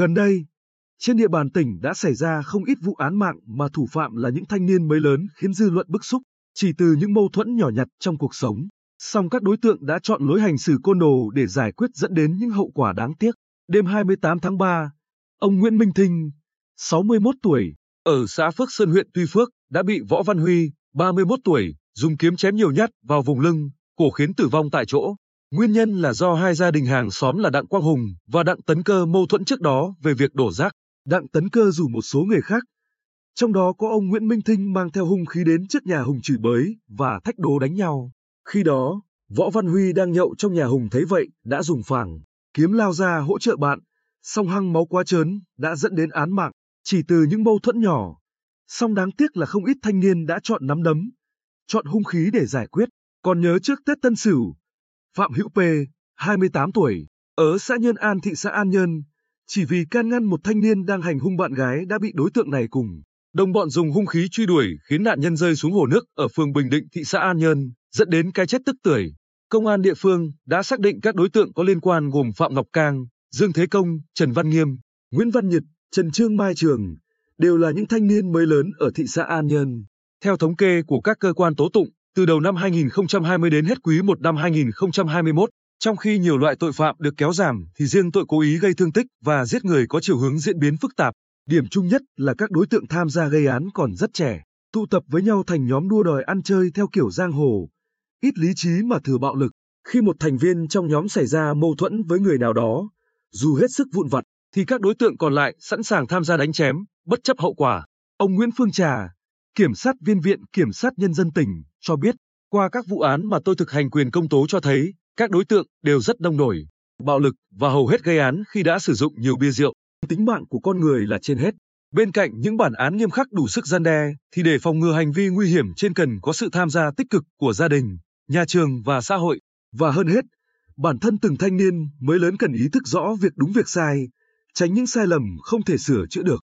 Gần đây, trên địa bàn tỉnh đã xảy ra không ít vụ án mạng mà thủ phạm là những thanh niên mới lớn khiến dư luận bức xúc, chỉ từ những mâu thuẫn nhỏ nhặt trong cuộc sống. Song các đối tượng đã chọn lối hành xử côn đồ để giải quyết dẫn đến những hậu quả đáng tiếc. Đêm 28 tháng 3, ông Nguyễn Minh Thinh, 61 tuổi, ở xã Phước Sơn huyện Tuy Phước, đã bị Võ Văn Huy, 31 tuổi, dùng kiếm chém nhiều nhát vào vùng lưng, cổ khiến tử vong tại chỗ. Nguyên nhân là do hai gia đình hàng xóm là Đặng Quang Hùng và Đặng Tấn Cơ mâu thuẫn trước đó về việc đổ rác. Đặng Tấn Cơ rủ một số người khác, trong đó có ông Nguyễn Minh Thinh mang theo hung khí đến trước nhà Hùng chửi bới và thách đố đánh nhau. Khi đó, Võ Văn Huy đang nhậu trong nhà Hùng thấy vậy, đã dùng phảng, kiếm lao ra hỗ trợ bạn, song hăng máu quá trớn đã dẫn đến án mạng, chỉ từ những mâu thuẫn nhỏ. Song đáng tiếc là không ít thanh niên đã chọn nắm đấm, chọn hung khí để giải quyết. Còn nhớ trước Tết Tân Sửu, Phạm Hữu P, 28 tuổi, ở xã Nhân An thị xã An Nhơn, chỉ vì can ngăn một thanh niên đang hành hung bạn gái đã bị đối tượng này cùng. Đồng bọn dùng hung khí truy đuổi khiến nạn nhân rơi xuống hồ nước ở phường Bình Định thị xã An Nhơn, dẫn đến cái chết tức tưởi. Công an địa phương đã xác định các đối tượng có liên quan gồm Phạm Ngọc Cang, Dương Thế Công, Trần Văn Nghiêm, Nguyễn Văn Nhật, Trần Trương Mai Trường, đều là những thanh niên mới lớn ở thị xã An Nhơn. Theo thống kê của các cơ quan tố tụng, từ đầu năm 2020 đến hết quý 1 năm 2021, trong khi nhiều loại tội phạm được kéo giảm thì riêng tội cố ý gây thương tích và giết người có chiều hướng diễn biến phức tạp. Điểm chung nhất là các đối tượng tham gia gây án còn rất trẻ, tụ tập với nhau thành nhóm đua đòi ăn chơi theo kiểu giang hồ, ít lý trí mà thừa bạo lực. Khi một thành viên trong nhóm xảy ra mâu thuẫn với người nào đó, dù hết sức vụn vặt, thì các đối tượng còn lại sẵn sàng tham gia đánh chém, bất chấp hậu quả. Ông Nguyễn Phương Trà, Kiểm sát viên Viện Kiểm sát Nhân dân tỉnh, cho biết, qua các vụ án mà tôi thực hành quyền công tố cho thấy, các đối tượng đều rất đông nổi, bạo lực và hầu hết gây án khi đã sử dụng nhiều bia rượu. Tính mạng của con người là trên hết. Bên cạnh những bản án nghiêm khắc đủ sức gian đe, thì để phòng ngừa hành vi nguy hiểm trên cần có sự tham gia tích cực của gia đình, nhà trường và xã hội. Và hơn hết, bản thân từng thanh niên mới lớn cần ý thức rõ việc đúng việc sai, tránh những sai lầm không thể sửa chữa được.